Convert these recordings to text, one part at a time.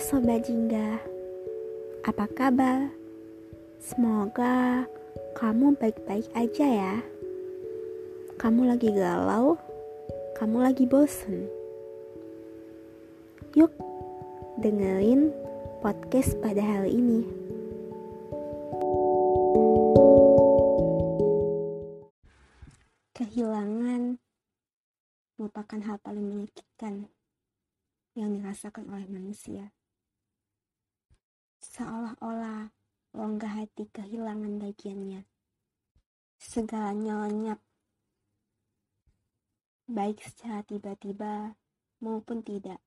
Sobat Jingga, apa kabar? Semoga kamu baik-baik aja ya. Kamu lagi galau, kamu lagi bosen. Yuk, dengerin podcast pada hari ini. Kehilangan merupakan hal paling menyakitkan yang dirasakan oleh manusia seolah-olah rongga hati kehilangan bagiannya. Segalanya lenyap, baik secara tiba-tiba maupun tidak.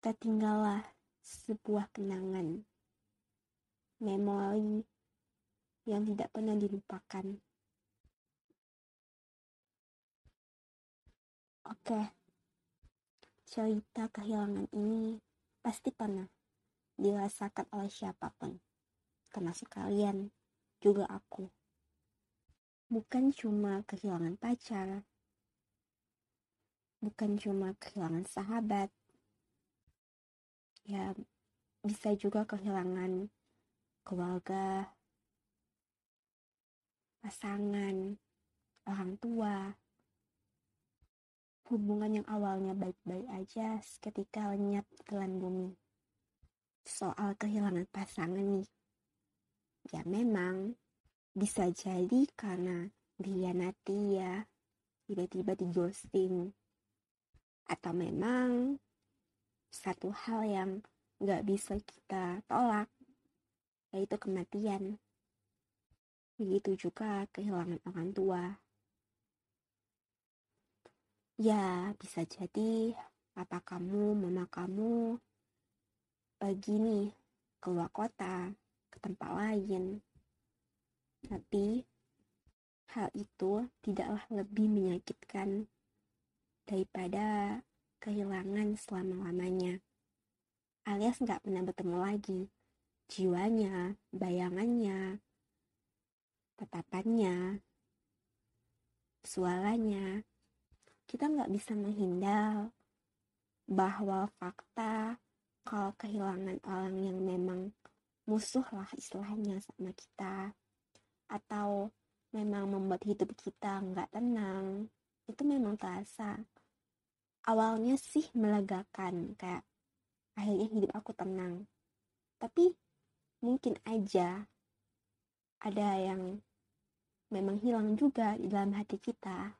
Tertinggallah sebuah kenangan, memori yang tidak pernah dilupakan. Oke, cerita kehilangan ini pasti pernah dirasakan oleh siapa pun, termasuk kalian, juga aku. Bukan cuma kehilangan pacar, bukan cuma kehilangan sahabat, ya bisa juga kehilangan keluarga, pasangan, orang tua, hubungan yang awalnya baik-baik aja seketika lenyap telan bumi soal kehilangan pasangan nih. Ya memang bisa jadi karena dia nanti ya, tiba-tiba di ghosting. Atau memang satu hal yang gak bisa kita tolak, yaitu kematian. Begitu juga kehilangan orang tua. Ya, bisa jadi papa kamu, mama kamu pergi nih keluar kota, ke tempat lain. Tapi hal itu tidaklah lebih menyakitkan daripada kehilangan selama-lamanya. Alias nggak pernah bertemu lagi. Jiwanya, bayangannya, tatapannya, suaranya. Kita nggak bisa menghindar bahwa fakta kalau kehilangan orang yang memang musuh lah istilahnya sama kita. Atau memang membuat hidup kita nggak tenang itu memang terasa. Awalnya sih melegakan kayak akhirnya hidup aku tenang. Tapi mungkin aja ada yang memang hilang juga di dalam hati kita.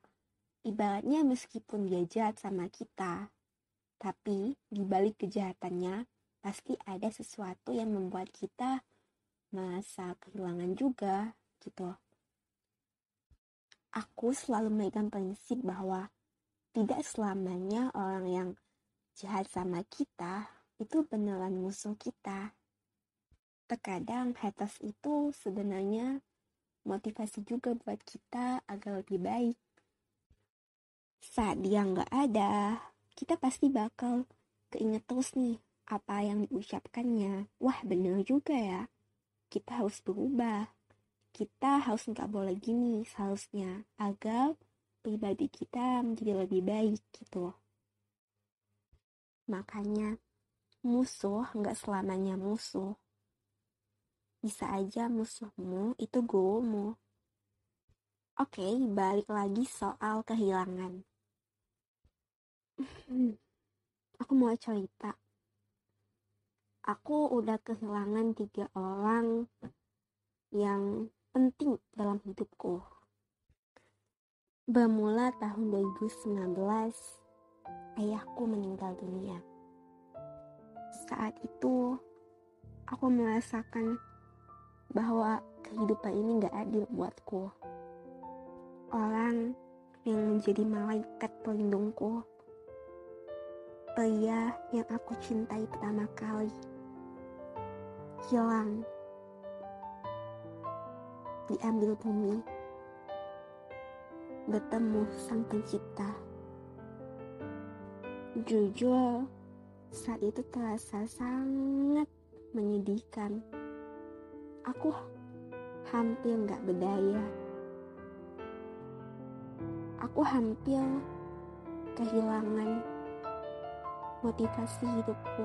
Ibaratnya meskipun dia jahat sama kita tapi di balik kejahatannya pasti ada sesuatu yang membuat kita merasa kehilangan juga gitu. Aku selalu memegang prinsip bahwa tidak selamanya orang yang jahat sama kita itu beneran musuh kita. Terkadang haters itu sebenarnya motivasi juga buat kita agar lebih baik. Saat dia nggak ada, kita pasti bakal keinget terus nih apa yang diucapkannya. Wah bener juga ya, kita harus berubah. Kita harus nggak boleh gini seharusnya agar pribadi kita menjadi lebih baik gitu. Makanya musuh nggak selamanya musuh. Bisa aja musuhmu itu gurumu. Oke, balik lagi soal kehilangan. Hmm, aku mau cerita. Aku udah kehilangan tiga orang yang penting dalam hidupku. Bermula tahun 2019, ayahku meninggal dunia. Saat itu, aku merasakan bahwa kehidupan ini gak adil buatku. Orang yang menjadi malaikat pelindungku pria yang aku cintai pertama kali? Hilang. Diambil bumi. Bertemu sang pencipta. Jujur saat itu terasa sangat menyedihkan. Aku hampir gak berdaya. Aku hampir kehilangan motivasi hidupku.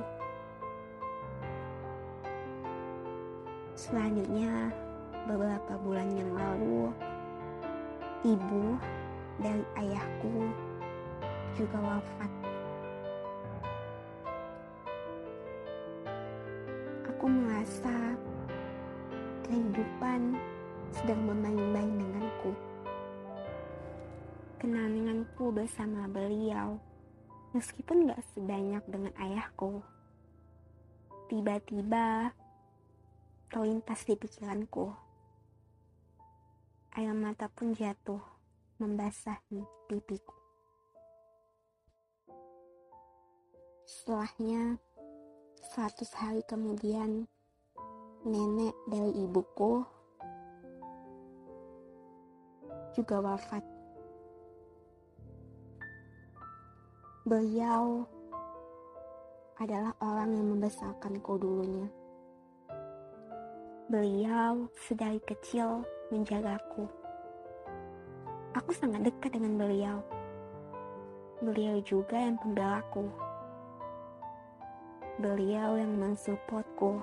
Selanjutnya, beberapa bulan yang lalu, ibu dan ayahku juga wafat. Aku merasa kehidupan sedang bermain-main denganku. Kenanganku bersama beliau meskipun gak sebanyak dengan ayahku. Tiba-tiba terlintas di pikiranku. Air mata pun jatuh membasahi pipiku. Setelahnya, seratus hari kemudian, nenek dari ibuku juga wafat. Beliau adalah orang yang membesarkanku dulunya. Beliau sedari kecil menjagaku. Aku sangat dekat dengan beliau. Beliau juga yang pembelaku. Beliau yang mensupportku.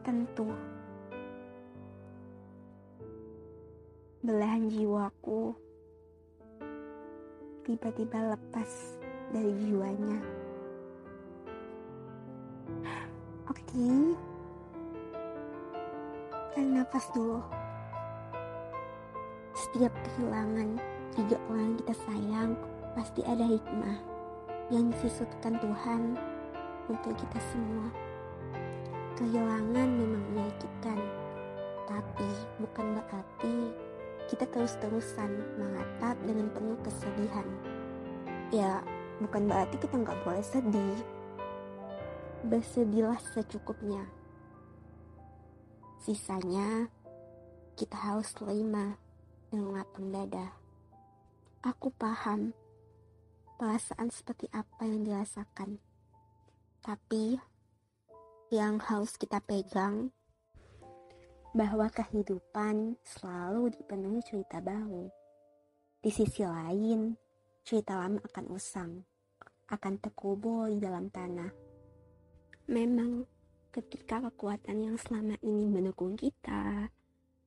Tentu, belahan jiwaku tiba-tiba lepas dari jiwanya. Oke, okay. tarik nafas dulu. Setiap kehilangan tiga orang kita sayang, pasti ada hikmah yang disisutkan Tuhan untuk kita semua. Kehilangan memang menyakitkan, tapi bukan berarti kita terus-terusan mengatap dengan penuh kesedihan. Ya, bukan berarti kita nggak boleh sedih. Bersedihlah secukupnya. Sisanya, kita harus terima dengan lapang dada. Aku paham perasaan seperti apa yang dirasakan. Tapi, yang harus kita pegang bahwa kehidupan selalu dipenuhi cerita baru. Di sisi lain, cerita lama akan usang, akan terkubur di dalam tanah. Memang, ketika kekuatan yang selama ini mendukung kita,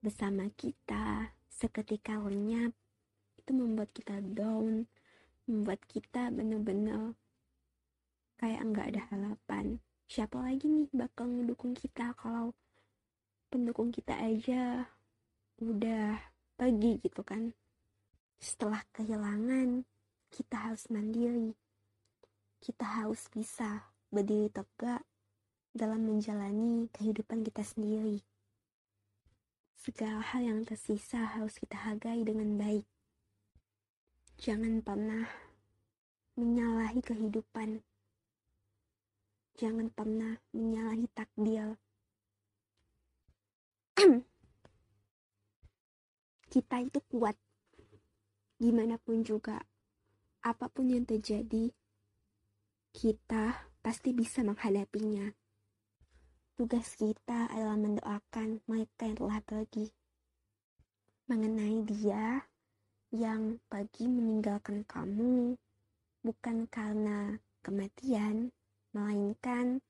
bersama kita, seketika lenyap, itu membuat kita down, membuat kita benar-benar kayak nggak ada harapan. Siapa lagi nih bakal ngedukung kita kalau pendukung kita aja udah pergi gitu kan. Setelah kehilangan kita harus mandiri. Kita harus bisa berdiri tegak dalam menjalani kehidupan kita sendiri. Segala hal yang tersisa harus kita hargai dengan baik. Jangan pernah menyalahi kehidupan. Jangan pernah menyalahi takdir kita itu kuat. Gimana pun juga apa pun yang terjadi kita pasti bisa menghadapinya. Tugas kita adalah mendoakan mereka yang telah pergi. Mengenai dia yang pergi meninggalkan kamu bukan karena kematian melainkan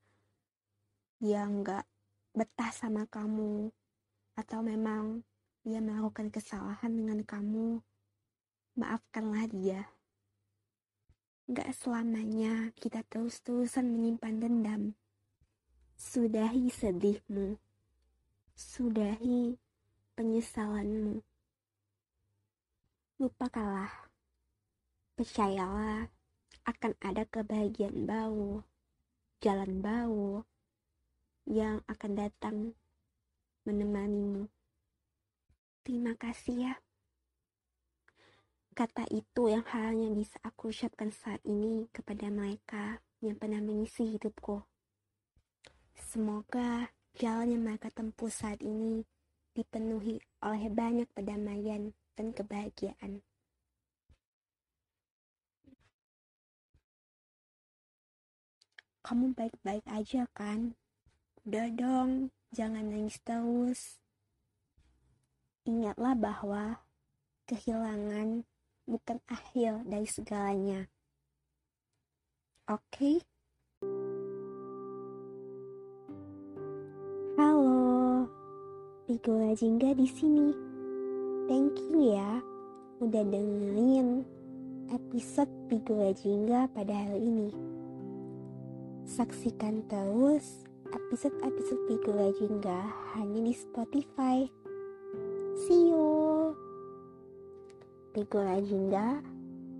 dia nggak betah sama kamu atau memang dia melakukan kesalahan dengan kamu, maafkanlah dia. Gak selamanya kita terus-terusan menyimpan dendam. Sudahi sedihmu. Sudahi penyesalanmu. Lupakanlah. Percayalah akan ada kebahagiaan baru, jalan baru yang akan datang menemanimu. Terima kasih ya. Kata itu yang hanya bisa aku ucapkan saat ini kepada mereka yang pernah mengisi hidupku. Semoga jalan yang mereka tempuh saat ini dipenuhi oleh banyak kedamaian dan kebahagiaan. Kamu baik-baik aja kan? Udah dong, Jangan nangis terus. Ingatlah bahwa kehilangan bukan akhir dari segalanya. Oke? Okay? Pigula Jingga di sini. Thank you ya udah dengerin episode Pigula Jingga pada hari ini. Saksikan terus episode-episode Pigula Jingga hanya di Spotify. See you. Pigula Jingga,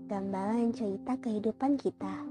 gambaran cerita kehidupan kita.